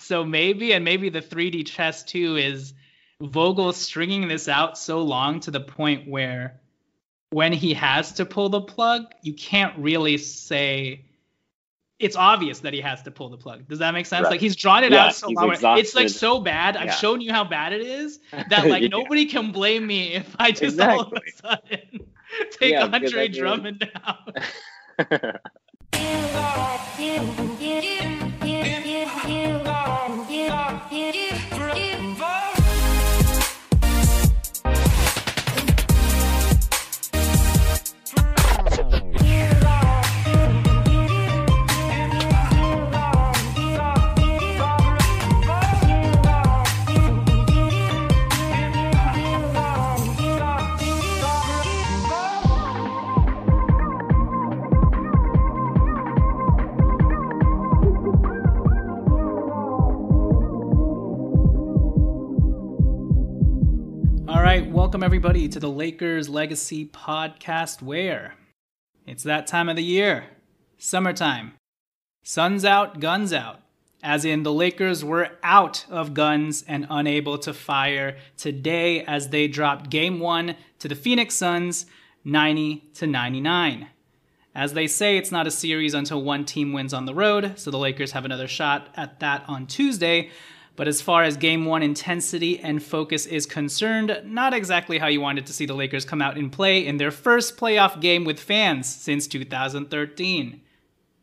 So maybe, and maybe the 3D chess too is Vogel stringing this out so long to the point where when he has to pull the plug, you can't really say it's obvious that he has to pull the plug. Does that make sense? Right. Like he's drawn it yeah, out so long. Exhausted. It's like so bad. I've shown you how bad it is that like yeah. nobody can blame me if I just exactly. all of a sudden take yeah, Andre Drummond down. welcome everybody to the Lakers Legacy Podcast, where it's that time of the year, summertime. Sun's out, guns out. As in, the Lakers were out of guns and unable to fire today as they dropped game one to the Phoenix Suns 90 to 99. As they say, it's not a series until one team wins on the road, so the Lakers have another shot at that on Tuesday. But as far as game one intensity and focus is concerned, not exactly how you wanted to see the Lakers come out and play in their first playoff game with fans since 2013.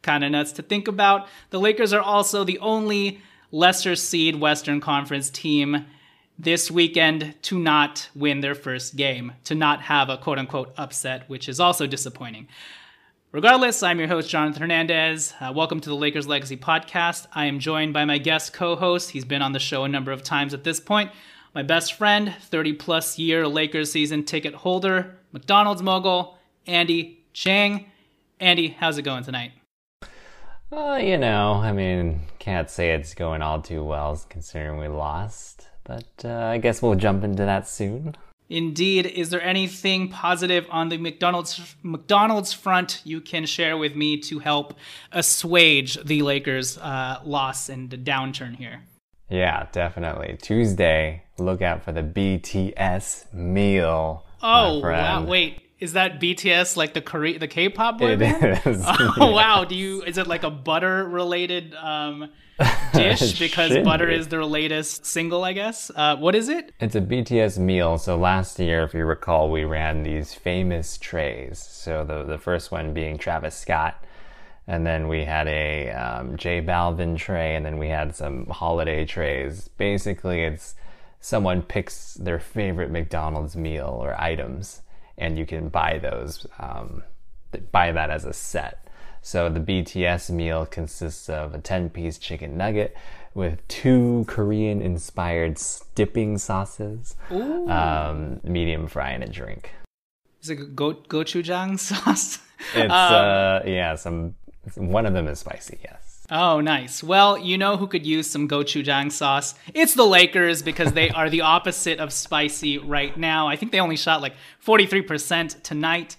Kinda nuts to think about. The Lakers are also the only lesser seed Western Conference team this weekend to not win their first game, to not have a quote unquote upset, which is also disappointing. Regardless, I'm your host, Jonathan Hernandez. Uh, welcome to the Lakers Legacy Podcast. I am joined by my guest co host. He's been on the show a number of times at this point. My best friend, 30 plus year Lakers season ticket holder, McDonald's mogul, Andy Chang. Andy, how's it going tonight? Well, you know, I mean, can't say it's going all too well considering we lost, but uh, I guess we'll jump into that soon. Indeed, is there anything positive on the McDonald's McDonald's front you can share with me to help assuage the Lakers' uh, loss and the downturn here? Yeah, definitely. Tuesday, look out for the BTS meal. Oh wow! Wait, is that BTS like the Korea, the K-pop boy band? It is. Oh wow! Do you? Is it like a butter related? Um, dish because butter be. is their latest single, I guess. Uh, what is it? It's a BTS meal. So last year, if you recall, we ran these famous trays. So the the first one being Travis Scott, and then we had a um, J Balvin tray, and then we had some holiday trays. Basically, it's someone picks their favorite McDonald's meal or items, and you can buy those, um, buy that as a set. So the BTS meal consists of a 10 piece chicken nugget with two Korean inspired dipping sauces, um, medium fry, and a drink. Is it go- gochujang sauce? it's, um, uh, yeah, some, one of them is spicy, yes. Oh, nice. Well, you know who could use some gochujang sauce? It's the Lakers because they are the opposite of spicy right now. I think they only shot like 43% tonight.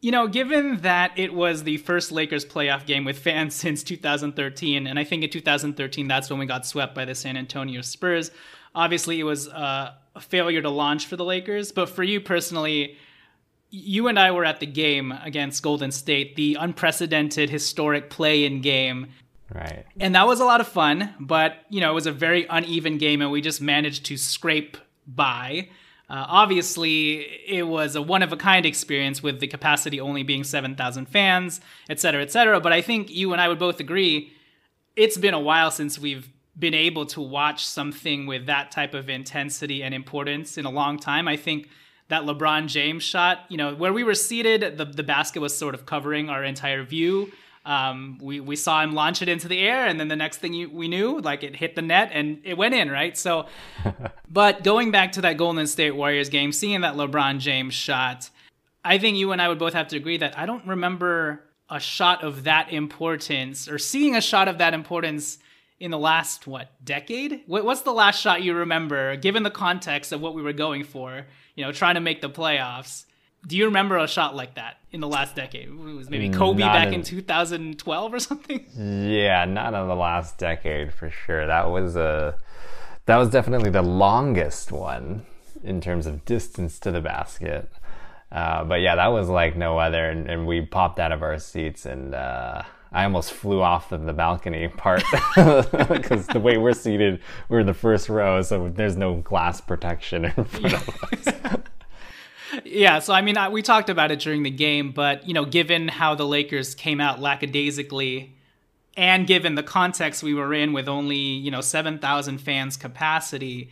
You know, given that it was the first Lakers playoff game with fans since 2013, and I think in 2013 that's when we got swept by the San Antonio Spurs. Obviously, it was uh, a failure to launch for the Lakers, but for you personally, you and I were at the game against Golden State, the unprecedented, historic play-in game. Right. And that was a lot of fun, but you know, it was a very uneven game, and we just managed to scrape by. Uh, obviously, it was a one of a kind experience with the capacity only being 7,000 fans, et cetera, et cetera. But I think you and I would both agree it's been a while since we've been able to watch something with that type of intensity and importance in a long time. I think that LeBron James shot, you know, where we were seated, the, the basket was sort of covering our entire view. Um, we we saw him launch it into the air, and then the next thing you, we knew, like it hit the net and it went in, right? So, but going back to that Golden State Warriors game, seeing that LeBron James shot, I think you and I would both have to agree that I don't remember a shot of that importance or seeing a shot of that importance in the last what decade what's the last shot you remember given the context of what we were going for you know trying to make the playoffs do you remember a shot like that in the last decade? It was maybe mm, kobe not back in, in 2012 or something? Yeah not in the last decade for sure. That was a that was definitely the longest one in terms of distance to the basket. Uh, but yeah that was like no other and, and we popped out of our seats and uh, I almost flew off of the balcony part because the way we're seated, we're in the first row, so there's no glass protection in front of us. Yeah, so I mean, I, we talked about it during the game, but you know, given how the Lakers came out lackadaisically, and given the context we were in with only you know seven thousand fans capacity,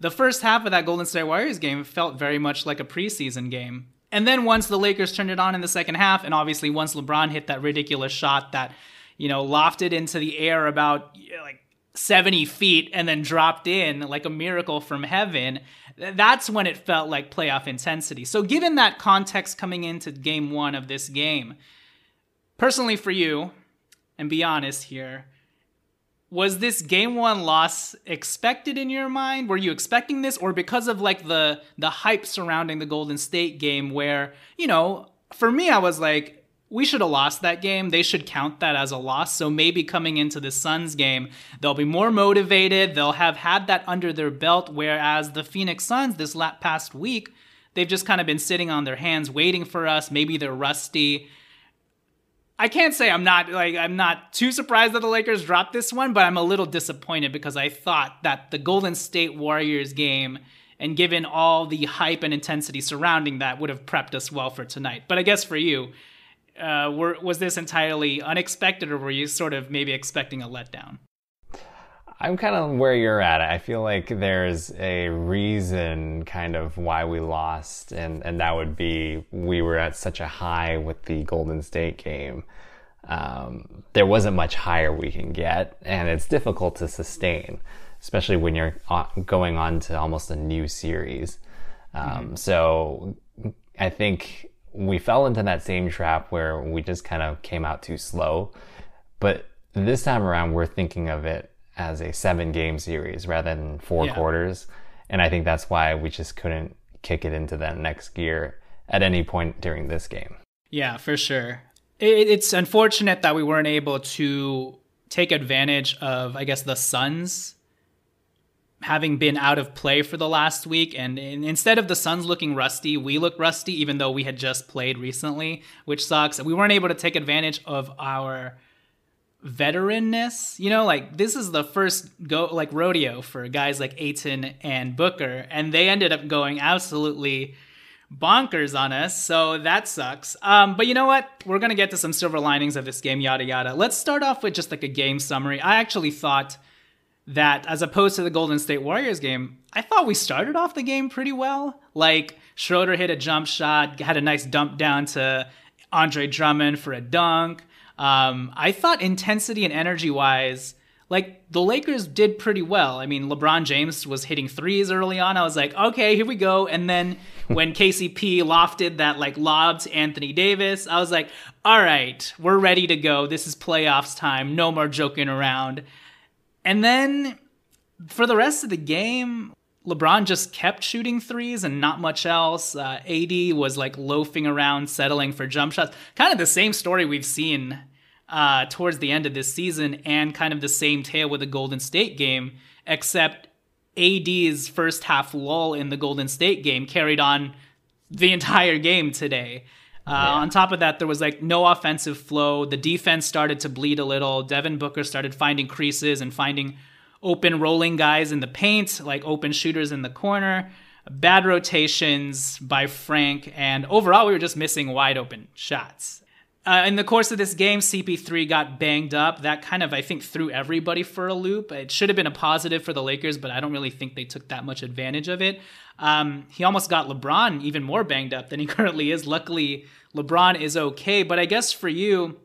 the first half of that Golden State Warriors game felt very much like a preseason game. And then once the Lakers turned it on in the second half, and obviously once LeBron hit that ridiculous shot that, you know, lofted into the air about like 70 feet and then dropped in like a miracle from heaven, that's when it felt like playoff intensity. So, given that context coming into game one of this game, personally for you, and be honest here, was this game one loss expected in your mind? Were you expecting this, or because of like the the hype surrounding the Golden State game, where you know, for me, I was like, we should have lost that game. They should count that as a loss. So maybe coming into the Suns game, they'll be more motivated. They'll have had that under their belt. Whereas the Phoenix Suns this past week, they've just kind of been sitting on their hands waiting for us. Maybe they're rusty. I can't say I'm not like I'm not too surprised that the Lakers dropped this one, but I'm a little disappointed because I thought that the Golden State Warriors game and given all the hype and intensity surrounding that would have prepped us well for tonight. But I guess for you, uh, were, was this entirely unexpected, or were you sort of maybe expecting a letdown? I'm kind of where you're at. I feel like there's a reason kind of why we lost, and, and that would be we were at such a high with the Golden State game. Um, there wasn't much higher we can get, and it's difficult to sustain, especially when you're going on to almost a new series. Um, mm-hmm. So I think we fell into that same trap where we just kind of came out too slow. But this time around, we're thinking of it as a seven game series rather than four yeah. quarters. And I think that's why we just couldn't kick it into that next gear at any point during this game. Yeah, for sure. It's unfortunate that we weren't able to take advantage of, I guess, the Suns having been out of play for the last week. And instead of the Suns looking rusty, we look rusty, even though we had just played recently, which sucks. We weren't able to take advantage of our veteranness. You know, like this is the first go like rodeo for guys like Ayton and Booker, and they ended up going absolutely bonkers on us. So that sucks. Um, but you know what? We're gonna get to some silver linings of this game, yada yada. Let's start off with just like a game summary. I actually thought that as opposed to the Golden State Warriors game, I thought we started off the game pretty well. Like Schroeder hit a jump shot, had a nice dump down to Andre Drummond for a dunk. Um, I thought intensity and energy wise, like the Lakers did pretty well. I mean, LeBron James was hitting threes early on. I was like, okay, here we go. And then when KCP lofted that like lob to Anthony Davis, I was like, all right, we're ready to go. This is playoffs time. No more joking around. And then for the rest of the game, LeBron just kept shooting threes and not much else. Uh, AD was like loafing around, settling for jump shots. Kind of the same story we've seen uh, towards the end of this season, and kind of the same tale with the Golden State game, except AD's first half lull in the Golden State game carried on the entire game today. Uh, yeah. On top of that, there was like no offensive flow. The defense started to bleed a little. Devin Booker started finding creases and finding open rolling guys in the paint, like open shooters in the corner, bad rotations by Frank, and overall, we were just missing wide open shots. Uh, in the course of this game, CP3 got banged up. That kind of, I think, threw everybody for a loop. It should have been a positive for the Lakers, but I don't really think they took that much advantage of it. Um, he almost got LeBron even more banged up than he currently is. Luckily, LeBron is okay. But I guess for you,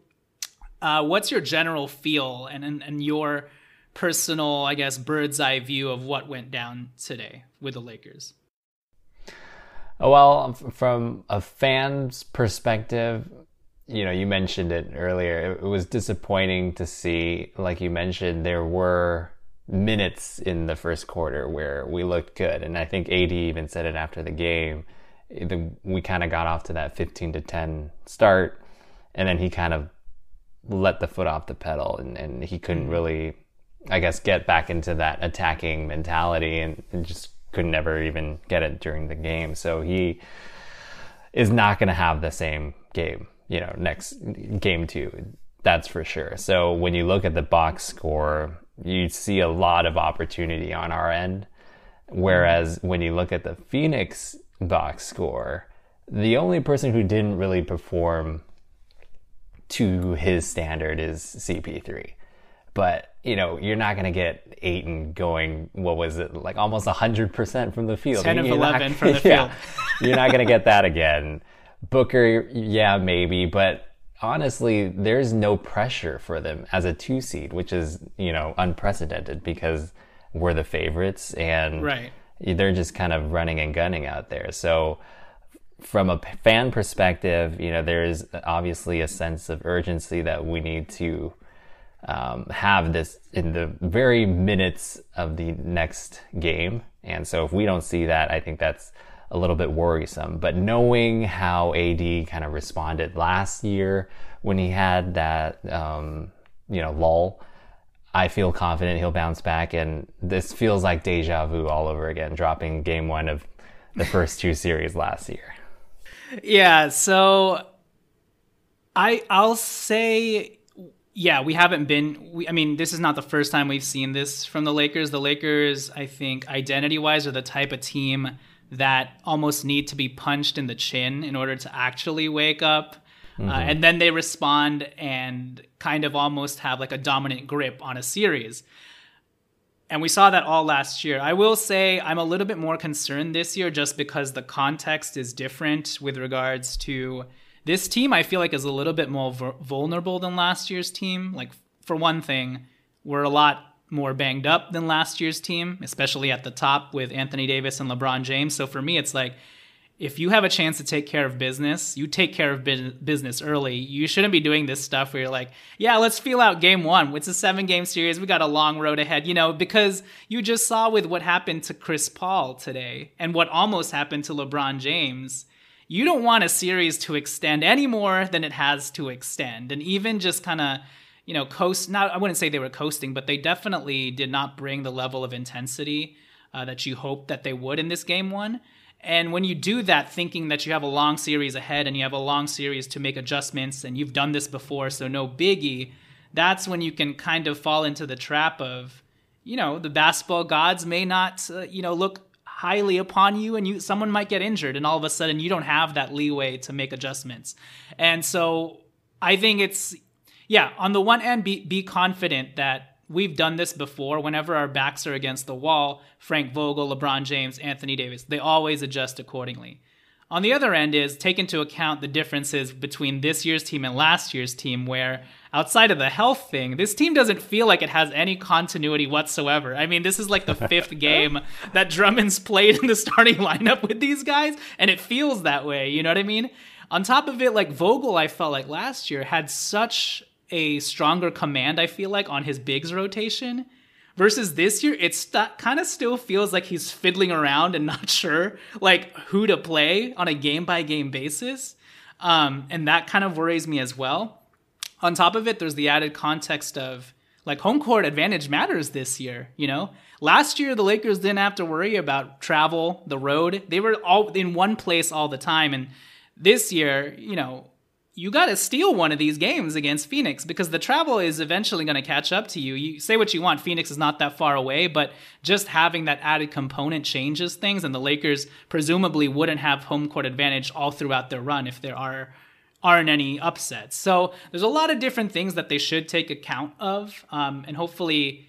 Uh, what's your general feel and, and and your personal, I guess, bird's eye view of what went down today with the Lakers? Well, from a fan's perspective, you know, you mentioned it earlier. It was disappointing to see, like you mentioned, there were minutes in the first quarter where we looked good. And I think AD even said it after the game. We kind of got off to that 15 to 10 start, and then he kind of let the foot off the pedal, and, and he couldn't mm-hmm. really, I guess, get back into that attacking mentality and, and just could never even get it during the game. So he is not going to have the same game, you know, next game two. That's for sure. So when you look at the box score, you see a lot of opportunity on our end. Whereas when you look at the Phoenix box score, the only person who didn't really perform to his standard is CP3. But, you know, you're not going to get Ayton going, what was it, like almost 100% from the field. 10 of 11 not, from the field. Yeah, you're not going to get that again. Booker, yeah, maybe, but honestly, there's no pressure for them as a two seed, which is, you know, unprecedented because we're the favorites and right. they're just kind of running and gunning out there. So, from a fan perspective, you know, there's obviously a sense of urgency that we need to um, have this in the very minutes of the next game. And so if we don't see that, I think that's a little bit worrisome. But knowing how AD kind of responded last year when he had that, um, you know, lull, I feel confident he'll bounce back. And this feels like deja vu all over again, dropping game one of the first two series last year. Yeah. So I, I'll say yeah, we haven't been. We, I mean, this is not the first time we've seen this from the Lakers. The Lakers, I think, identity wise, are the type of team that almost need to be punched in the chin in order to actually wake up. Uh, mm-hmm. Uh, and then they respond and kind of almost have like a dominant grip on a series. And we saw that all last year. I will say I'm a little bit more concerned this year just because the context is different with regards to this team. I feel like is a little bit more vulnerable than last year's team. Like, for one thing, we're a lot more banged up than last year's team, especially at the top with Anthony Davis and LeBron James. So for me, it's like if you have a chance to take care of business, you take care of business early. You shouldn't be doing this stuff where you're like, yeah, let's feel out game one. It's a seven game series. We got a long road ahead, you know, because you just saw with what happened to Chris Paul today and what almost happened to LeBron James. You don't want a series to extend any more than it has to extend. And even just kind of you know, coast. Not I wouldn't say they were coasting, but they definitely did not bring the level of intensity uh, that you hoped that they would in this game one. And when you do that, thinking that you have a long series ahead and you have a long series to make adjustments, and you've done this before, so no biggie, that's when you can kind of fall into the trap of, you know, the basketball gods may not, uh, you know, look highly upon you and you someone might get injured and all of a sudden you don't have that leeway to make adjustments. And so I think it's yeah, on the one end, be be confident that we've done this before. Whenever our backs are against the wall, Frank Vogel, LeBron James, Anthony Davis, they always adjust accordingly. On the other end is take into account the differences between this year's team and last year's team, where outside of the health thing, this team doesn't feel like it has any continuity whatsoever. I mean, this is like the fifth game that Drummond's played in the starting lineup with these guys, and it feels that way. You know what I mean? On top of it, like Vogel, I felt like last year had such a stronger command, I feel like, on his bigs rotation. Versus this year, it st- kind of still feels like he's fiddling around and not sure like who to play on a game by game basis. Um, and that kind of worries me as well. On top of it, there's the added context of like home court advantage matters this year, you know? Last year the Lakers didn't have to worry about travel, the road. They were all in one place all the time and this year, you know, you got to steal one of these games against Phoenix because the travel is eventually going to catch up to you. You say what you want, Phoenix is not that far away, but just having that added component changes things, and the Lakers presumably wouldn't have home court advantage all throughout their run if there are aren't any upsets. So there's a lot of different things that they should take account of, um, and hopefully,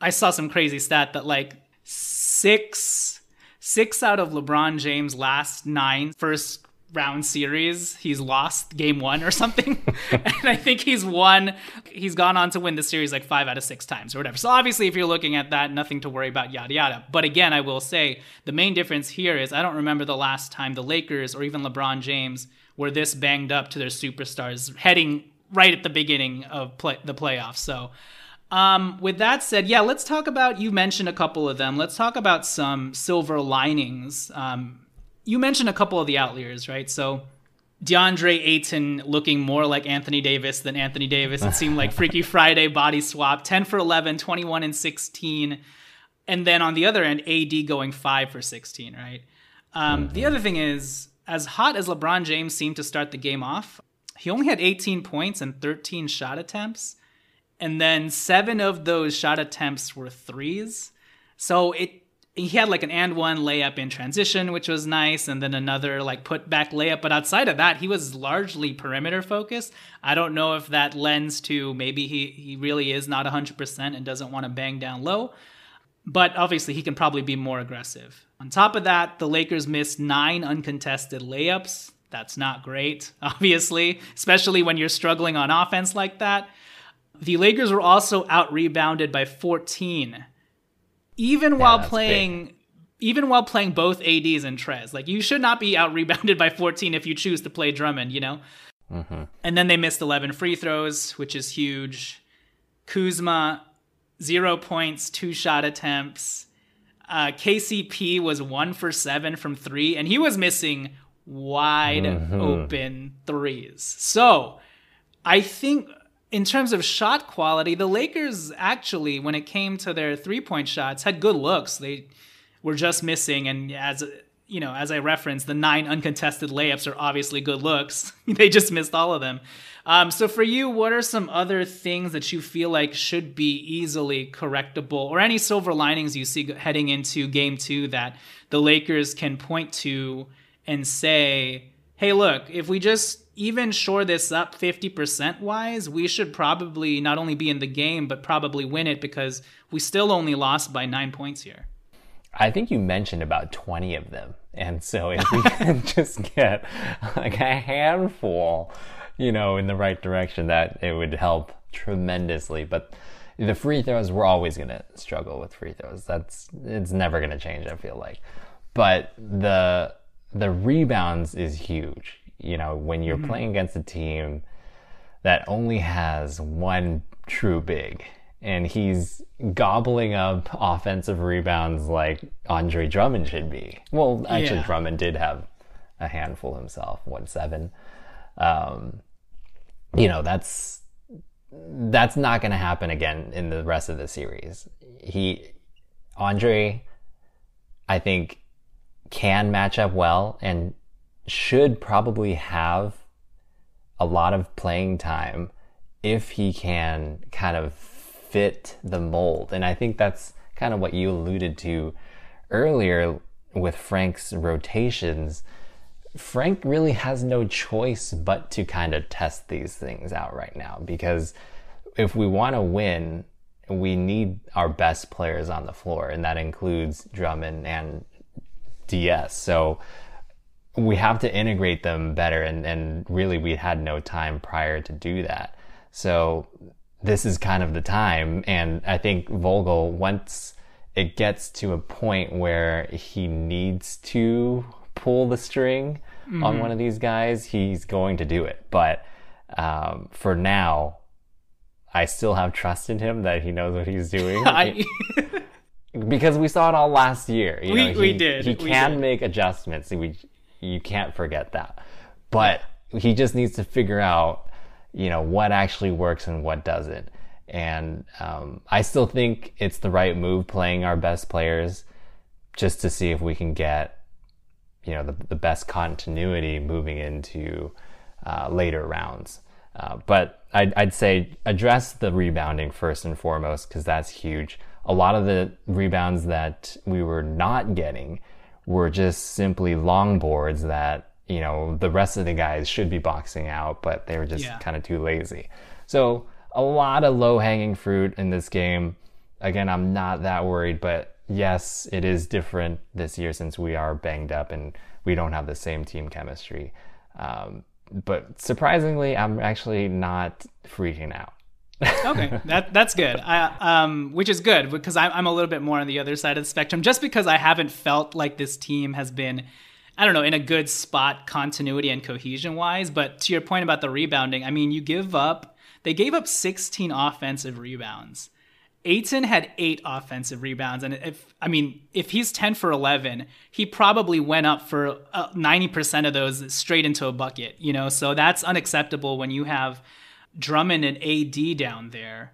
I saw some crazy stat that like six six out of LeBron James' last nine first round series, he's lost game one or something. and I think he's won, he's gone on to win the series like five out of six times or whatever. So obviously, if you're looking at that, nothing to worry about, yada, yada. But again, I will say the main difference here is I don't remember the last time the Lakers or even LeBron James were this banged up to their superstars heading right at the beginning of play, the playoffs. So, um, with that said, yeah, let's talk about. You mentioned a couple of them. Let's talk about some silver linings. Um, you mentioned a couple of the outliers, right? So, DeAndre Ayton looking more like Anthony Davis than Anthony Davis. It seemed like Freaky Friday body swap, 10 for 11, 21 and 16. And then on the other end, AD going 5 for 16, right? Um, mm-hmm. The other thing is, as hot as LeBron James seemed to start the game off, he only had 18 points and 13 shot attempts. And then seven of those shot attempts were threes. So it he had like an and one layup in transition, which was nice, and then another like put back layup. But outside of that, he was largely perimeter focused. I don't know if that lends to maybe he, he really is not 100% and doesn't want to bang down low. But obviously, he can probably be more aggressive. On top of that, the Lakers missed nine uncontested layups. That's not great, obviously, especially when you're struggling on offense like that. The Lakers were also out rebounded by 14. Even yeah, while playing big. even while playing both ADs and Trez. Like you should not be out rebounded by 14 if you choose to play Drummond, you know? Mm-hmm. And then they missed 11 free throws, which is huge. Kuzma, zero points, two shot attempts. Uh, KCP was one for seven from three, and he was missing wide mm-hmm. open threes. So I think in terms of shot quality, the Lakers actually, when it came to their three point shots, had good looks. They were just missing, and as you know, as I referenced, the nine uncontested layups are obviously good looks. they just missed all of them. Um, so for you, what are some other things that you feel like should be easily correctable, or any silver linings you see heading into Game Two that the Lakers can point to and say, hey, look, if we just even shore this up 50% wise, we should probably not only be in the game, but probably win it because we still only lost by nine points here. I think you mentioned about 20 of them. And so if we can just get like a handful, you know, in the right direction, that it would help tremendously. But the free throws, we're always going to struggle with free throws. That's, it's never going to change, I feel like. But the, the rebounds is huge. You know, when you're mm-hmm. playing against a team that only has one true big and he's gobbling up offensive rebounds like Andre Drummond should be. Well, actually, yeah. Drummond did have a handful himself, one seven. Um, you know, that's that's not going to happen again in the rest of the series. He, Andre, I think can match up well and should probably have a lot of playing time if he can kind of fit the mold. And I think that's kind of what you alluded to earlier with Frank's rotations. Frank really has no choice but to kind of test these things out right now because if we want to win, we need our best players on the floor, and that includes Drummond and DS. So we have to integrate them better. And, and really, we had no time prior to do that. So this is kind of the time. And I think Vogel, once it gets to a point where he needs to pull the string mm-hmm. on one of these guys, he's going to do it. But um, for now, I still have trust in him that he knows what he's doing. I, because we saw it all last year. You we, know, he, we did. He can did. make adjustments. We, you can't forget that. But he just needs to figure out, you know, what actually works and what doesn't. And um, I still think it's the right move playing our best players just to see if we can get, you know, the, the best continuity moving into uh, later rounds. Uh, but I'd, I'd say address the rebounding first and foremost because that's huge a lot of the rebounds that we were not getting were just simply long boards that, you know, the rest of the guys should be boxing out, but they were just yeah. kind of too lazy. So a lot of low hanging fruit in this game. Again, I'm not that worried, but yes, it is different this year since we are banged up and we don't have the same team chemistry. Um, but surprisingly, I'm actually not freaking out. Okay, that that's good. I, um, which is good because I'm, I'm a little bit more on the other side of the spectrum, just because I haven't felt like this team has been, I don't know, in a good spot continuity and cohesion wise. But to your point about the rebounding, I mean, you give up. They gave up 16 offensive rebounds. Ayton had eight offensive rebounds, and if I mean, if he's 10 for 11, he probably went up for uh, 90% of those straight into a bucket. You know, so that's unacceptable when you have Drummond and AD down there.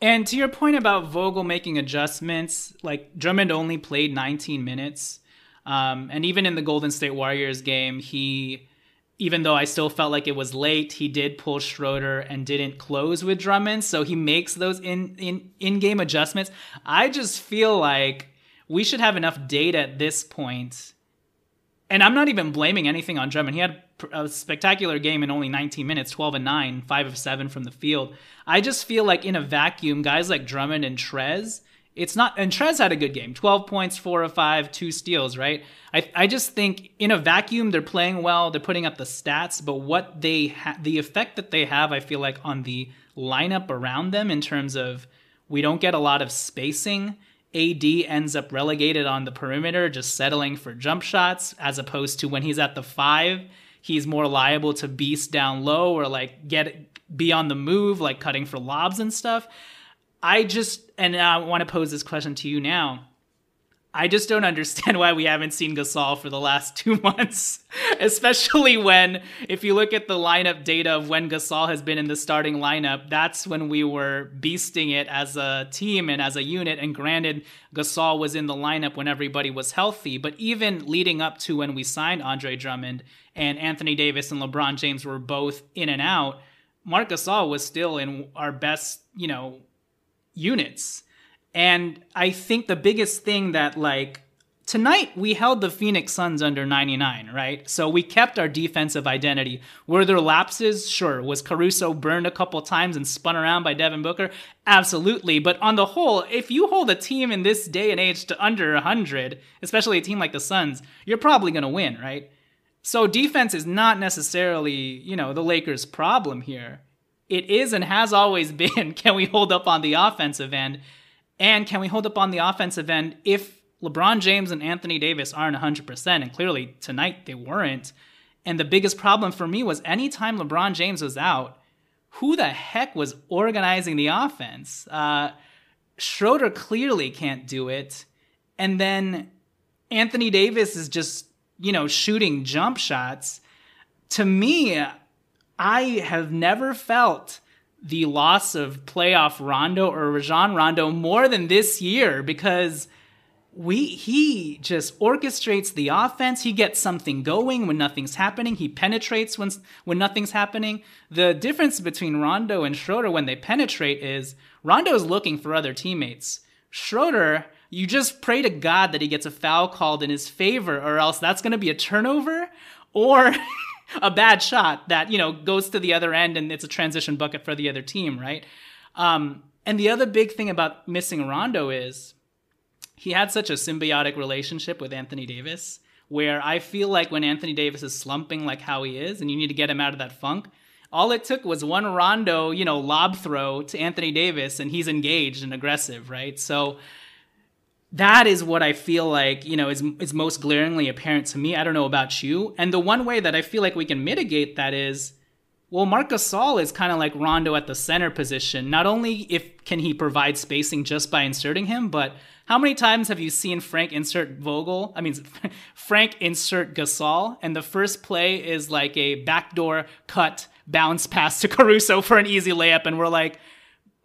And to your point about Vogel making adjustments, like Drummond only played 19 minutes. Um, and even in the Golden State Warriors game, he, even though I still felt like it was late, he did pull Schroeder and didn't close with Drummond. So he makes those in in in game adjustments. I just feel like we should have enough data at this point and I'm not even blaming anything on Drummond. He had a spectacular game in only 19 minutes, 12 and 9, 5 of 7 from the field. I just feel like in a vacuum, guys like Drummond and Trez, it's not and Trez had a good game. 12 points, 4 of 5, 2 steals, right? I I just think in a vacuum they're playing well, they're putting up the stats, but what they ha- the effect that they have, I feel like on the lineup around them in terms of we don't get a lot of spacing AD ends up relegated on the perimeter, just settling for jump shots, as opposed to when he's at the five, he's more liable to beast down low or like get be on the move, like cutting for lobs and stuff. I just and I want to pose this question to you now. I just don't understand why we haven't seen Gasol for the last two months, especially when, if you look at the lineup data of when Gasol has been in the starting lineup, that's when we were beasting it as a team and as a unit. And granted, Gasol was in the lineup when everybody was healthy, but even leading up to when we signed Andre Drummond and Anthony Davis and LeBron James were both in and out, Marc Gasol was still in our best, you know, units. And I think the biggest thing that like tonight we held the Phoenix Suns under 99, right? So we kept our defensive identity. Were there lapses? Sure. Was Caruso burned a couple times and spun around by Devin Booker? Absolutely. But on the whole, if you hold a team in this day and age to under 100, especially a team like the Suns, you're probably going to win, right? So defense is not necessarily, you know, the Lakers' problem here. It is and has always been can we hold up on the offensive end? And can we hold up on the offensive end if LeBron James and Anthony Davis aren't 100%? And clearly tonight they weren't. And the biggest problem for me was anytime LeBron James was out, who the heck was organizing the offense? Uh, Schroeder clearly can't do it. And then Anthony Davis is just, you know, shooting jump shots. To me, I have never felt the loss of playoff Rondo or Rajon Rondo more than this year because we he just orchestrates the offense. He gets something going when nothing's happening. He penetrates when when nothing's happening. The difference between Rondo and Schroeder when they penetrate is Rondo is looking for other teammates. Schroeder, you just pray to God that he gets a foul called in his favor, or else that's going to be a turnover, or a bad shot that you know goes to the other end and it's a transition bucket for the other team, right? Um, and the other big thing about missing Rondo is he had such a symbiotic relationship with Anthony Davis, where I feel like when Anthony Davis is slumping like how he is, and you need to get him out of that funk. All it took was one Rondo, you know, lob throw to Anthony Davis, and he's engaged and aggressive, right? So that is what I feel like, you know, is, is most glaringly apparent to me. I don't know about you. And the one way that I feel like we can mitigate that is, well, Marc Gasol is kind of like Rondo at the center position. Not only if can he provide spacing just by inserting him, but how many times have you seen Frank insert Vogel? I mean, Frank insert Gasol, and the first play is like a backdoor cut bounce pass to Caruso for an easy layup, and we're like,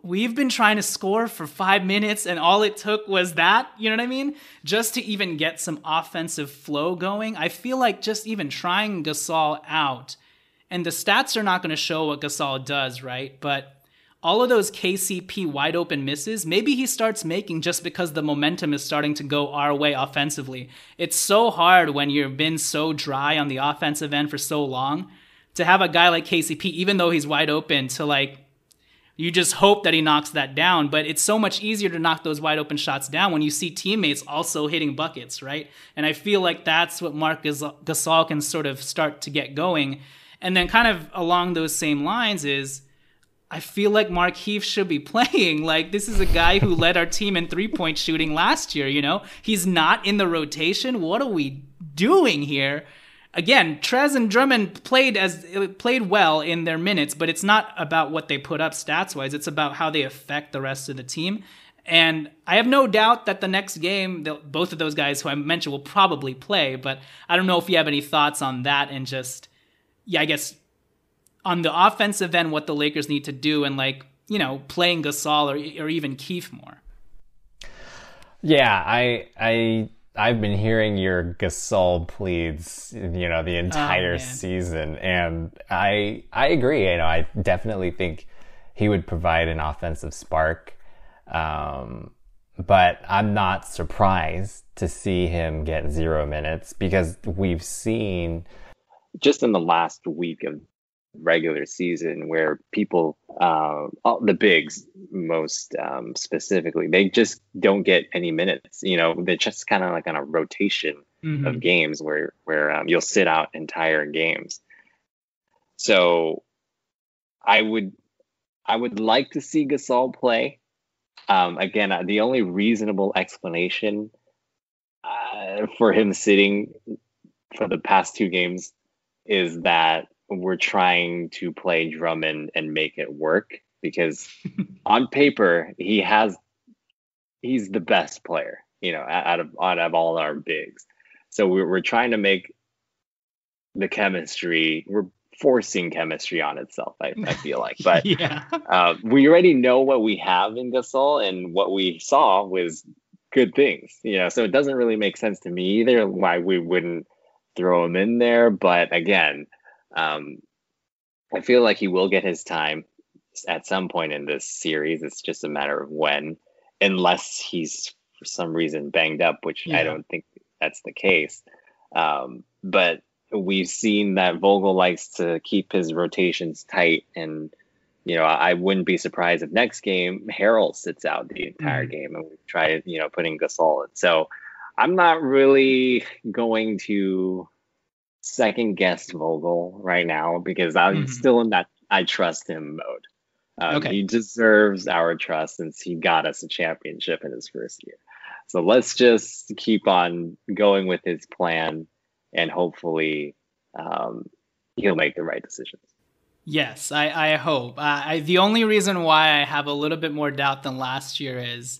we've been trying to score for five minutes and all it took was that, you know what I mean? Just to even get some offensive flow going. I feel like just even trying Gasol out, and the stats are not going to show what Gasol does, right? But all of those KCP wide open misses, maybe he starts making just because the momentum is starting to go our way offensively. It's so hard when you've been so dry on the offensive end for so long to have a guy like KCP, even though he's wide open, to like you just hope that he knocks that down. But it's so much easier to knock those wide open shots down when you see teammates also hitting buckets, right? And I feel like that's what Marc Gasol can sort of start to get going. And then, kind of along those same lines, is I feel like Markieff should be playing. Like, this is a guy who led our team in three point shooting last year, you know? He's not in the rotation. What are we doing here? Again, Trez and Drummond played as played well in their minutes, but it's not about what they put up stats wise. It's about how they affect the rest of the team. And I have no doubt that the next game, both of those guys who I mentioned will probably play. But I don't know if you have any thoughts on that and just, yeah, I guess on the offensive end, what the Lakers need to do and like you know playing Gasol or or even Keith more. Yeah, I I I've been hearing your Gasol pleads, you know, the entire oh, season, and I I agree. You know, I definitely think he would provide an offensive spark, um, but I'm not surprised to see him get zero minutes because we've seen just in the last week of regular season where people, uh, all the bigs most um, specifically, they just don't get any minutes. You know, they're just kind of like on a rotation mm-hmm. of games where where um, you'll sit out entire games. So, I would I would like to see Gasol play. Um, again, uh, the only reasonable explanation uh, for him sitting for the past two games is that we're trying to play Drummond and make it work because on paper he has he's the best player, you know, out of out of all our bigs. So we're we're trying to make the chemistry. We're forcing chemistry on itself. I, I feel like, but yeah, uh, we already know what we have in Gasol, and what we saw was good things. You know, so it doesn't really make sense to me either why we wouldn't throw him in there. But again, um, I feel like he will get his time at some point in this series. It's just a matter of when, unless he's for some reason banged up, which yeah. I don't think that's the case. Um, but we've seen that Vogel likes to keep his rotations tight, and you know I wouldn't be surprised if next game Harold sits out the entire mm-hmm. game, and we try you know putting Gasol in. So I'm not really going to second guess Vogel right now because I'm mm-hmm. still in that I trust him mode. Um, okay. He deserves our trust since he got us a championship in his first year. So let's just keep on going with his plan and hopefully um, he'll make the right decisions. Yes, I, I hope. Uh, I, the only reason why I have a little bit more doubt than last year is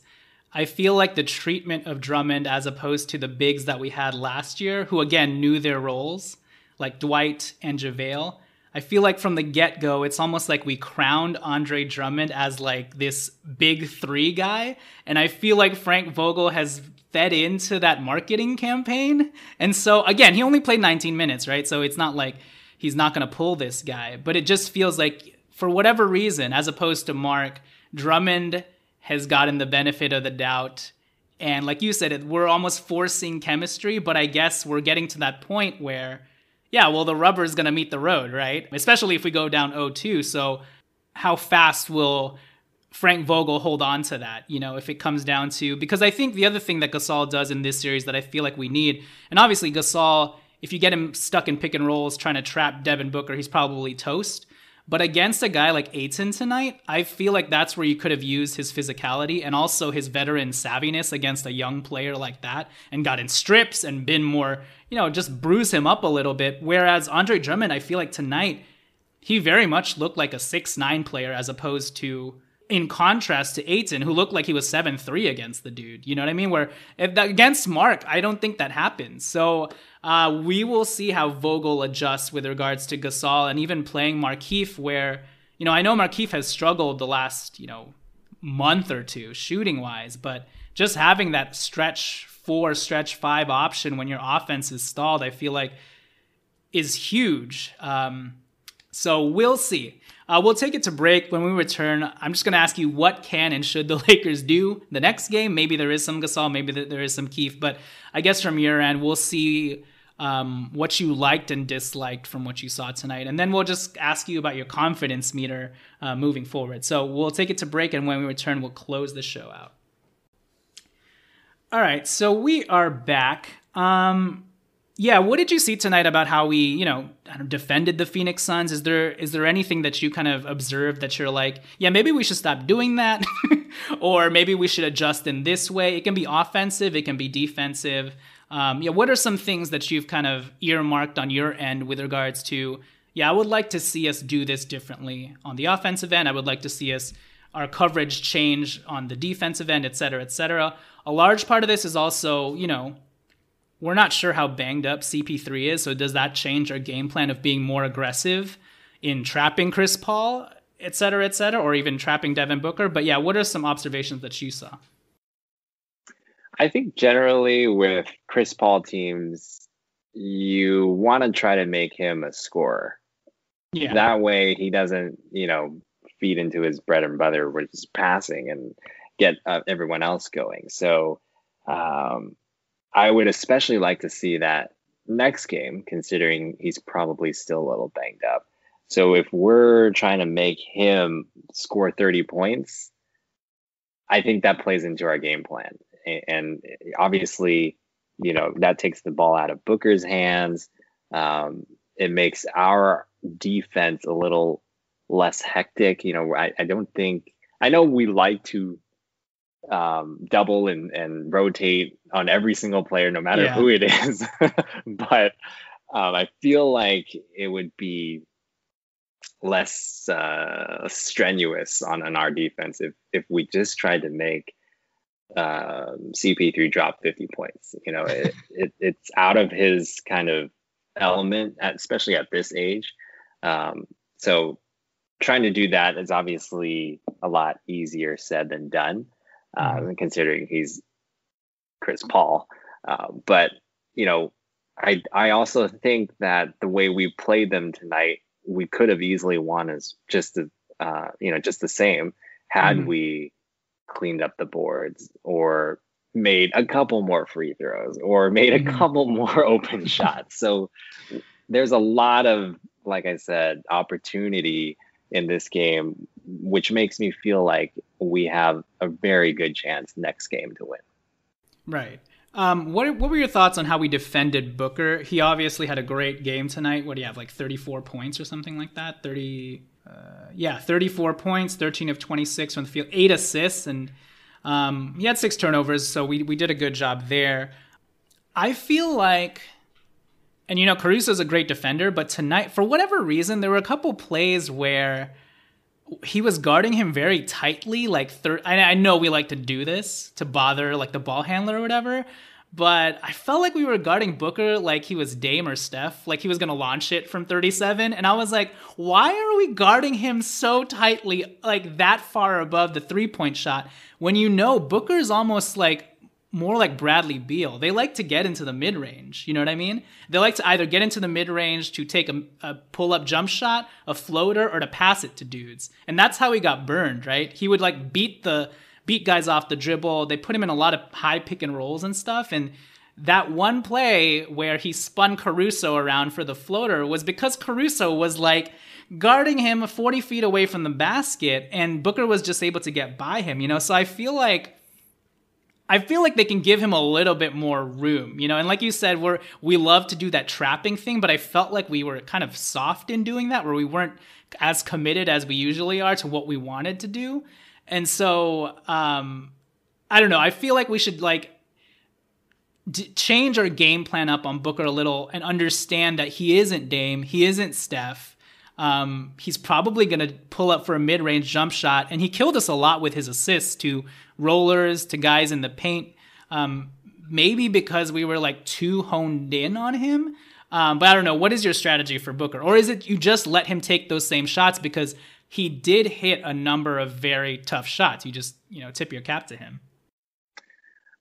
I feel like the treatment of Drummond as opposed to the bigs that we had last year, who again knew their roles, like Dwight and JaVale. I feel like from the get go, it's almost like we crowned Andre Drummond as like this big three guy. And I feel like Frank Vogel has fed into that marketing campaign. And so, again, he only played 19 minutes, right? So it's not like he's not going to pull this guy. But it just feels like, for whatever reason, as opposed to Marc, Drummond has gotten the benefit of the doubt. And like you said, it, we're almost forcing chemistry, but I guess we're getting to that point where, yeah, well, the rubber is going to meet the road, right? Especially if we go down 0-2. So how fast will Frank Vogel hold on to that, you know, if it comes down to because I think the other thing that Gasol does in this series that I feel like we need, and obviously Gasol, if you get him stuck in pick and rolls trying to trap Devin Booker, he's probably toast. But against a guy like Ayton tonight, I feel like that's where you could have used his physicality and also his veteran savviness against a young player like that and got in strips and been more, you know, just bruise him up a little bit. Whereas Andre Drummond, I feel like tonight, he very much looked like a six nine player as opposed to in contrast to Ayton, who looked like he was 7 3 against the dude. You know what I mean? Where if, against Marc, I don't think that happens. So uh, we will see how Vogel adjusts with regards to Gasol and even playing Markieff, where, you know, I know Markieff has struggled the last, you know, month or two shooting wise, but just having that stretch four, stretch five option when your offense is stalled, I feel like is huge. Um, so we'll see. Uh, we'll take it to break. When we return, I'm just going to ask you what can and should the Lakers do the next game. Maybe there is some Gasol, maybe there is some Keith, but I guess from your end, we'll see um, what you liked and disliked from what you saw tonight. And then we'll just ask you about your confidence meter uh, moving forward. So we'll take it to break, and when we return, we'll close the show out. All right, so we are back. Um, yeah, what did you see tonight about how we, you know, defended the Phoenix Suns? Is there is there anything that you kind of observed that you're like, yeah, maybe we should stop doing that, or maybe we should adjust in this way? It can be offensive, it can be defensive. Um, yeah, what are some things that you've kind of earmarked on your end with regards to? Yeah, I would like to see us do this differently on the offensive end. I would like to see us our coverage change on the defensive end, et cetera, et cetera. A large part of this is also, you know, we're not sure how banged up CP3 is, so does that change our game plan of being more aggressive in trapping Chris Paul, et cetera, et cetera, or even trapping Devin Booker? But yeah, what are some observations that you saw? I think generally with Chris Paul teams, you want to try to make him a scorer. Yeah. That way he doesn't, you know, feed into his bread and butter, which is passing and get uh, everyone else going. So um, I would especially like to see that next game, considering he's probably still a little banged up. So if we're trying to make him score 30 points, I think that plays into our game plan. And obviously, you know, that takes the ball out of Booker's hands. Um, it makes our defense a little less hectic. You know, I, I don't think, I know we like to um, double and, and rotate on every single player, no matter yeah. who it is. but um, I feel like it would be less uh, strenuous on, on our defense if, if we just tried to make um, CP3 dropped 50 points. You know, it, it, it's out of his kind of element, especially at this age. Um, so trying to do that is obviously a lot easier said than done mm-hmm. considering he's Chris Paul. Uh, but you know, I I also think that the way we played them tonight, we could have easily won as just the uh, you know just the same had mm-hmm. we cleaned up the boards or made a couple more free throws or made a mm-hmm. couple more open shots. So there's a lot of like I said opportunity in this game, which makes me feel like we have a very good chance next game to win. Right. Um, what what were your thoughts on how we defended Booker? He obviously had a great game tonight. What do you have, like 34 points or something like that? 30, uh, yeah, 34 points, 13 of 26 from the field, eight assists, and um, he had six turnovers. So we we did a good job there. I feel like and you know, Caruso's a great defender, but tonight, for whatever reason, there were a couple plays where he was guarding him very tightly. Like, thir- I, I know we like to do this to bother like the ball handler or whatever, but I felt like we were guarding Booker like he was Dame or Steph, like he was gonna launch it from 37. And I was like, why are we guarding him so tightly, like that far above the three point shot, when you know Booker's almost like more like Bradley Beal. They like to get into the mid range. You know what I mean? They like to either get into the mid range to take a, a pull up jump shot, a floater, or to pass it to dudes. And that's how he got burned, right? He would like beat the beat guys off the dribble. They put him in a lot of high pick and rolls and stuff. And that one play where he spun Caruso around for the floater was because Caruso was like guarding him 40 feet away from the basket, and Booker was just able to get by him. You know, so I feel like I feel like they can give him a little bit more room, you know. And like you said, we're we love to do that trapping thing, but I felt like we were kind of soft in doing that, where we weren't as committed as we usually are to what we wanted to do. And so, um, I don't know. I feel like we should like d- change our game plan up on Booker a little and understand that he isn't Dame, he isn't Steph. Um, he's probably going to pull up for a mid-range jump shot, and he killed us a lot with his assists to rollers to guys in the paint. Um, maybe because we were like too honed in on him. Um, but I don't know. What is your strategy for Booker? Or is it you just let him take those same shots because he did hit a number of very tough shots? You just, you know, tip your cap to him.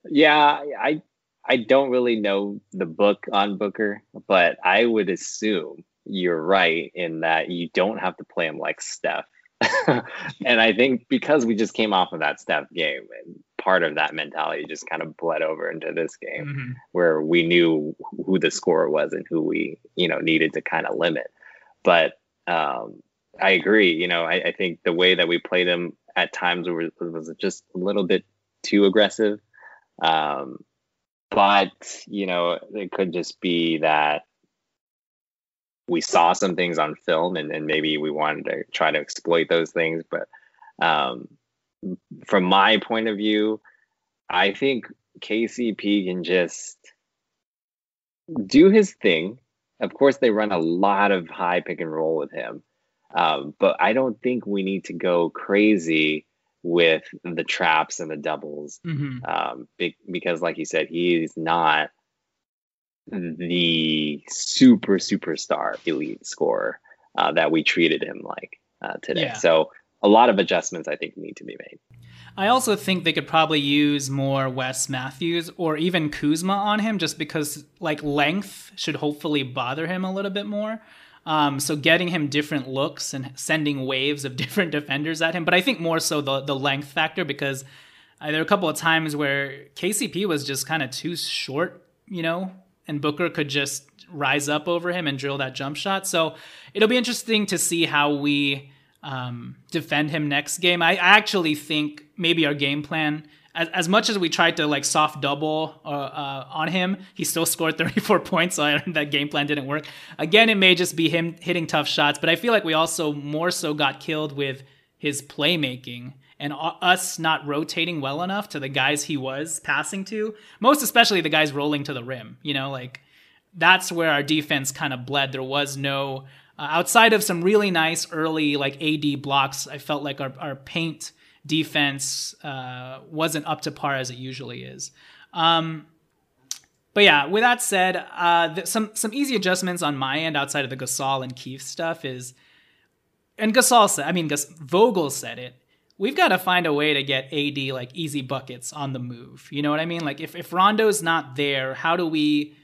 Yeah, I I don't really know the book on Booker, but I would assume you're right in that you don't have to play him like Steph. and I think because we just came off of that Steph game, and part of that mentality just kind of bled over into this game Mm-hmm. where we knew who the scorer was and who we you know needed to kind of limit but um i agree you know I, I think the way that we played them at times was, was just a little bit too aggressive. Um but you know it could just be that we saw some things on film and, and maybe we wanted to try to exploit those things. But um from my point of view i think kcp can just do his thing. Of course they run a lot of high pick and roll with him um, but i don't think we need to go crazy with the traps and the doubles Mm-hmm. um, be- because like you said he's not the super superstar elite scorer uh, that we treated him like uh, today Yeah. so a lot of adjustments i think need to be made I also think they could probably use more Wes Matthews or even Kuzma on him just because like length should hopefully bother him a little bit more. Um, so getting him different looks and sending waves of different defenders at him, but I think more so the the length factor because uh, there were a couple of times where KCP was just kind of too short, you know, and Booker could just rise up over him and drill that jump shot. So it'll be interesting to see how we um, defend him next game. I, I actually think maybe our game plan, as, as much as we tried to like soft double uh, uh, on him, he still scored 34 points. So that game plan didn't work. Again, it may just be him hitting tough shots, but I feel like we also more so got killed with his playmaking and us not rotating well enough to the guys he was passing to. Most especially the guys rolling to the rim. You know, like that's where our defense kind of bled. There was no uh, outside of some really nice early like AD blocks. I felt like our, our paint defense uh, wasn't up to par as it usually is. Um, but yeah, with that said, uh, th- some some easy adjustments on my end outside of the Gasol and Keith stuff is, and Gasol said, I mean, Gas- Vogel said it. We've got to find a way to get AD like easy buckets on the move. You know what I mean? Like if if Rondo's not there, how do we?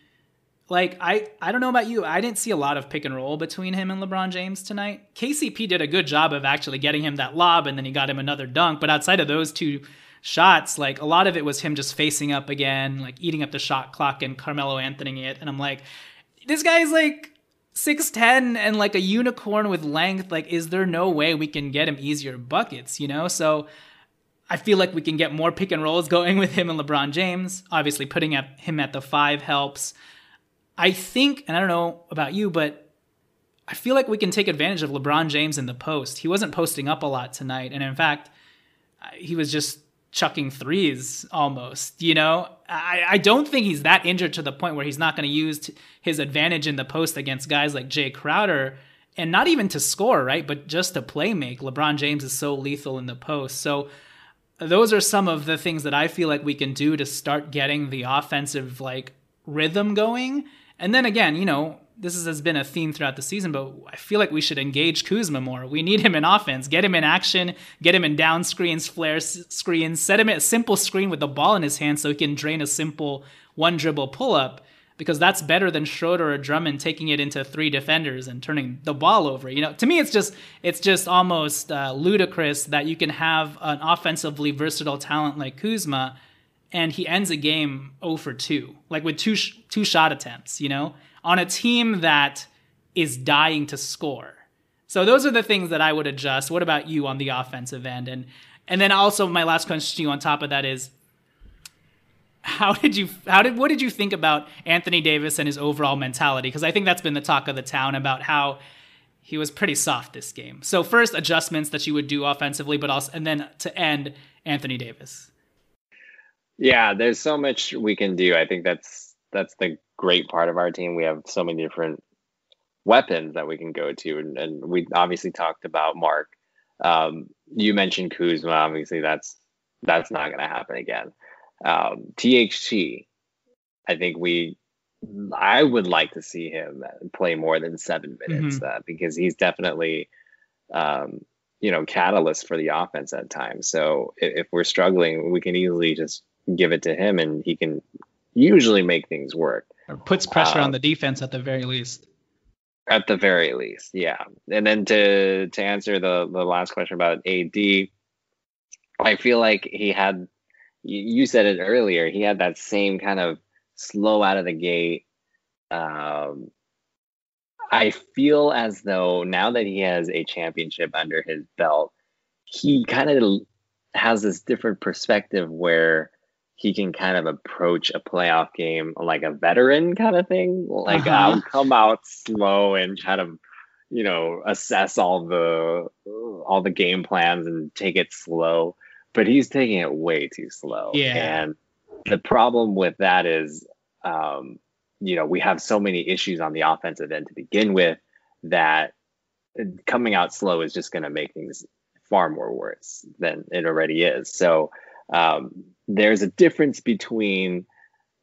Like I I don't know about you. I didn't see a lot of pick and roll between him and LeBron James tonight. KCP did a good job of actually getting him that lob and then he got him another dunk, but outside of those two shots, like a lot of it was him just facing up again, like eating up the shot clock and Carmelo Anthony it. And I'm like, this guy's like 6'10 and like a unicorn with length. Like, is there no way we can get him easier buckets, you know? So I feel like we can get more pick and rolls going with him and LeBron James. Obviously, putting him at the five helps. I think, and I don't know about you, but I feel like we can take advantage of LeBron James in the post. He wasn't posting up a lot tonight, and in fact, he was just chucking threes almost. You know, I, I don't think he's that injured to the point where he's not going to use t- his advantage in the post against guys like Jae Crowder, and not even to score, right? But just to play make. LeBron James is so lethal in the post. So those are some of the things that I feel like we can do to start getting the offensive like rhythm going. And then again, you know, this is, has been a theme throughout the season, but I feel like we should engage Kuzma more. We need him in offense, get him in action, get him in down screens, flare screens, set him at a simple screen with the ball in his hand so he can drain a simple one dribble pull up because that's better than Schroeder or Drummond taking it into three defenders and turning the ball over. You know, to me, it's just it's just almost uh, ludicrous that you can have an offensively versatile talent like Kuzma, and he ends a game 0 for 2, like with two sh- two shot attempts. You know, on a team that is dying to score. So those are the things that I would adjust. What about you on the offensive end? And and then also my last question to you on top of that is how did you how did what did you think about Anthony Davis and his overall mentality? Because I think that's been the talk of the town about how he was pretty soft this game. So first adjustments that you would do offensively, but also and then to end Anthony Davis. Yeah, there's so much we can do. I think that's that's the great part of our team. We have so many different weapons that we can go to, and, and we obviously talked about Marc. Um, you mentioned Kuzma. Obviously, that's that's not going to happen again. Um, THT, I think we. I would like to see him play more than seven minutes uh, because he's definitely, um, you know, catalyst for the offense at times. So if, if we're struggling, we can easily just give it to him, and he can usually make things work. Or puts pressure Um, on the defense at the very least. At the very least, yeah. And then to to answer the the last question about AD, I feel like he had you said it earlier. He had that same kind of slow out of the gate. Um, I feel as though now that he has a championship under his belt, he kind of has this different perspective where he can kind of approach a playoff game like a veteran kind of thing. Like uh-huh. I'll come out slow and kind of, you know, assess all the all the game plans and take it slow. But he's taking it way too slow. Yeah. And the problem with that is, um, you know, we have so many issues on the offensive end to begin with that coming out slow is just going to make things far more worse than it already is. So um, there's a difference between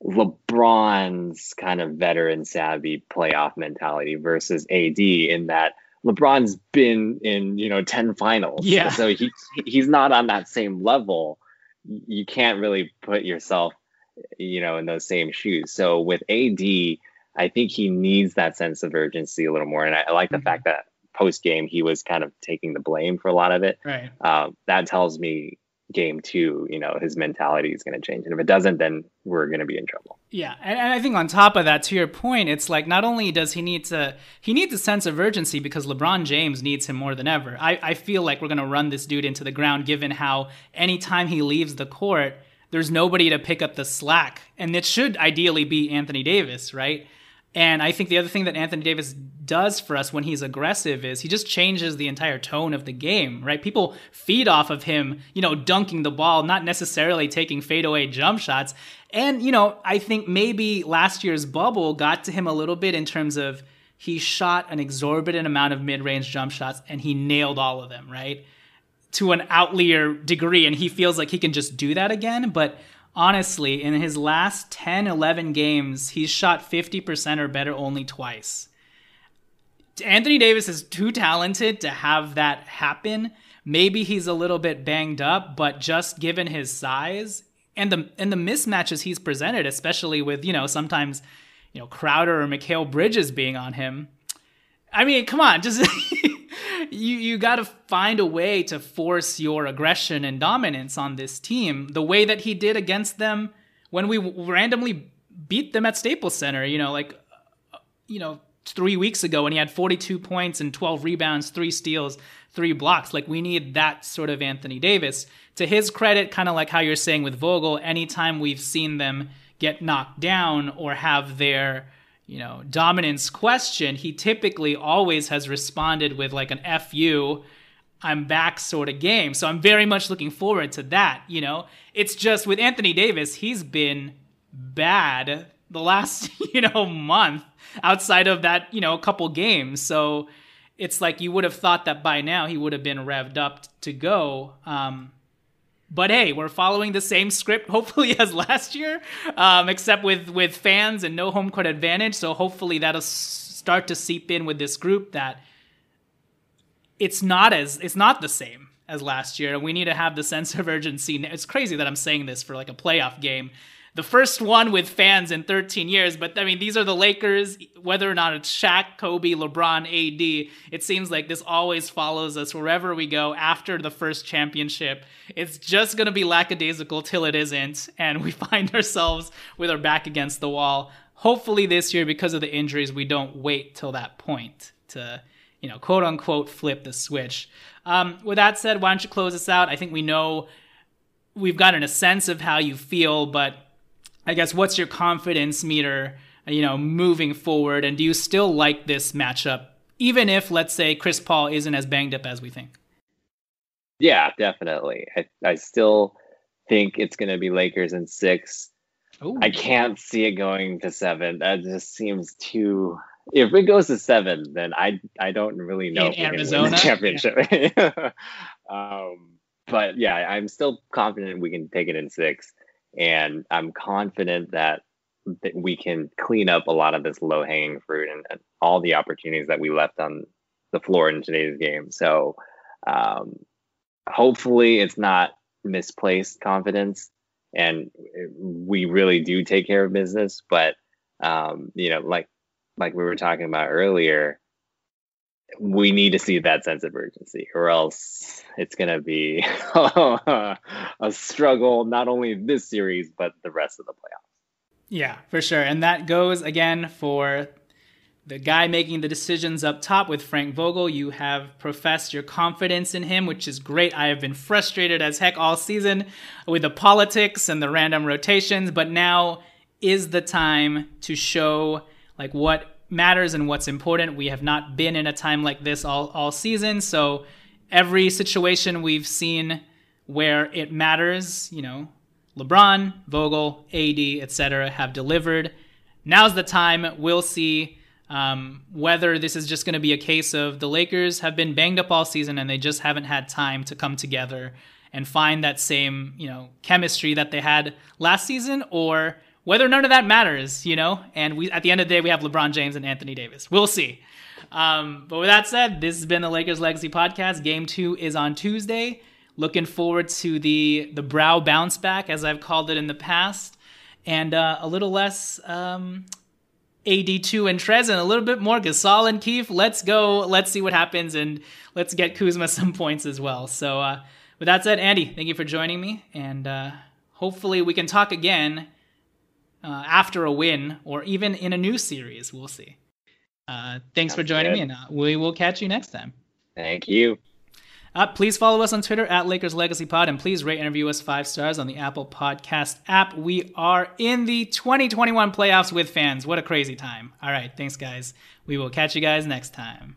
LeBron's kind of veteran savvy playoff mentality versus AD in that LeBron's been in, you know, 10 finals. Yeah. So he he's not on that same level. You can't really put yourself, you know, in those same shoes. So with AD, I think he needs that sense of urgency a little more. And I, I like the mm-hmm. fact that post game he was kind of taking the blame for a lot of it. Right. Um, that tells me game two, you know, his mentality is going to change. And if it doesn't, then we're going to be in trouble. Yeah. And, and, I think on top of that, to your point, it's like not only does he need to, he needs a sense of urgency because LeBron James needs him more than ever. I, I feel like we're going to run this dude into the ground given how anytime he leaves the court, there's nobody to pick up the slack. And it should ideally be Anthony Davis, right? And I think the other thing that Anthony Davis does for us when he's aggressive is he just changes the entire tone of the game, right? People feed off of him, you know, dunking the ball, not necessarily taking fadeaway jump shots. And, you know, I think maybe last year's bubble got to him a little bit in terms of he shot an exorbitant amount of mid range jump shots and he nailed all of them, right? To an outlier degree. And he feels like he can just do that again. But honestly, in his last 10, 11 games, he's shot 50% or better only twice. Anthony Davis is too talented to have that happen. Maybe he's a little bit banged up, but just given his size and the and the mismatches he's presented, especially with, you know, sometimes, you know, Crowder or Mikal Bridges being on him. I mean, come on, just you you got to find a way to force your aggression and dominance on this team the way that he did against them when we randomly beat them at Staples Center. You know, like uh, you know three weeks ago when he had 42 points and 12 rebounds, three steals, three blocks. Like we need that sort of Anthony Davis. To his credit, kind of like how you're saying with Vogel, anytime we've seen them get knocked down or have their you know, dominance question, he typically always has responded with like an "fu," I'm back sort of game. So I'm very much looking forward to that. You know, it's just with Anthony Davis, he's been bad the last you know month outside of that you know a couple games. So it's like you would have thought that by now he would have been revved up to go. Um, but hey, we're following the same script, hopefully as last year, um, except with with fans and no home court advantage. So hopefully that'll start to seep in with this group that it's not as it's not the same as last year, we need to have the sense of urgency. It's crazy that I'm saying this for like a playoff game the first one with fans in 13 years. But I mean, these are the Lakers. Whether or not it's Shaq, Kobe, LeBron, AD, it seems like this always follows us wherever we go after the first championship. It's just going to be lackadaisical till it isn't. And we find ourselves with our back against the wall. Hopefully, this year, because of the injuries, we don't wait till that point to, you know, quote unquote, flip the switch. Um, with that said, why don't you close us out? I think we know we've gotten a sense of how you feel, but I guess what's your confidence meter, you know, moving forward? And do you still like this matchup, even if, let's say, Chris Paul isn't as banged up as we think? Yeah, definitely. I, I still think it's going to be Lakers in six. Ooh. I can't see it going to seven. That just seems too. If it goes to seven, then I I don't really know in if Arizona the championship. Yeah. um, but yeah, I'm still confident we can take it in six and I'm confident that, that we can clean up a lot of this low hanging fruit and, and, all the opportunities that we left on the floor in today's game. So um, hopefully it's not misplaced confidence and we really do take care of business. But um, you know, like like we were talking about earlier, we need to see that sense of urgency, or else it's going to be a struggle not only this series but the rest of the playoffs. Yeah, for sure. And that goes again for the guy making the decisions up top with Frank Vogel. You have professed your confidence in him, which is great. I have been frustrated as heck all season with the politics and the random rotations, but now is the time to show like what matters and what's important. We have not been in a time like this all, all season. So every situation we've seen where it matters, you know, LeBron, Vogel, AD, etc., have delivered. Now's the time. We'll see um, whether this is just going to be a case of the Lakers have been banged up all season and they just haven't had time to come together and find that same, you know, chemistry that they had last season, or whether none of that matters, you know. And we at the end of the day, we have LeBron James and Anthony Davis. We'll see. Um, but with that said, this has been the Lakers Legacy Podcast. Game two is on Tuesday. Looking forward to the the brow bounce back, as I've called it in the past, and uh, a little less um, AD2 and Trez, and a little bit more Gasol and Keith. Let's go. Let's see what happens, and let's get Kuzma some points as well. So, uh, with that said, Andy, thank you for joining me, and uh, hopefully we can talk again uh, after a win or even in a new series. We'll see. Uh, thanks Sounds for joining good. me, and uh, we will catch you next time. Thank you. Uh, please follow us on Twitter at Lakers Legacy Pod, and please rate and review us five stars on the Apple Podcast app. We are in the 2021 playoffs with fans. What a crazy time! All right, thanks, guys. We will catch you guys next time.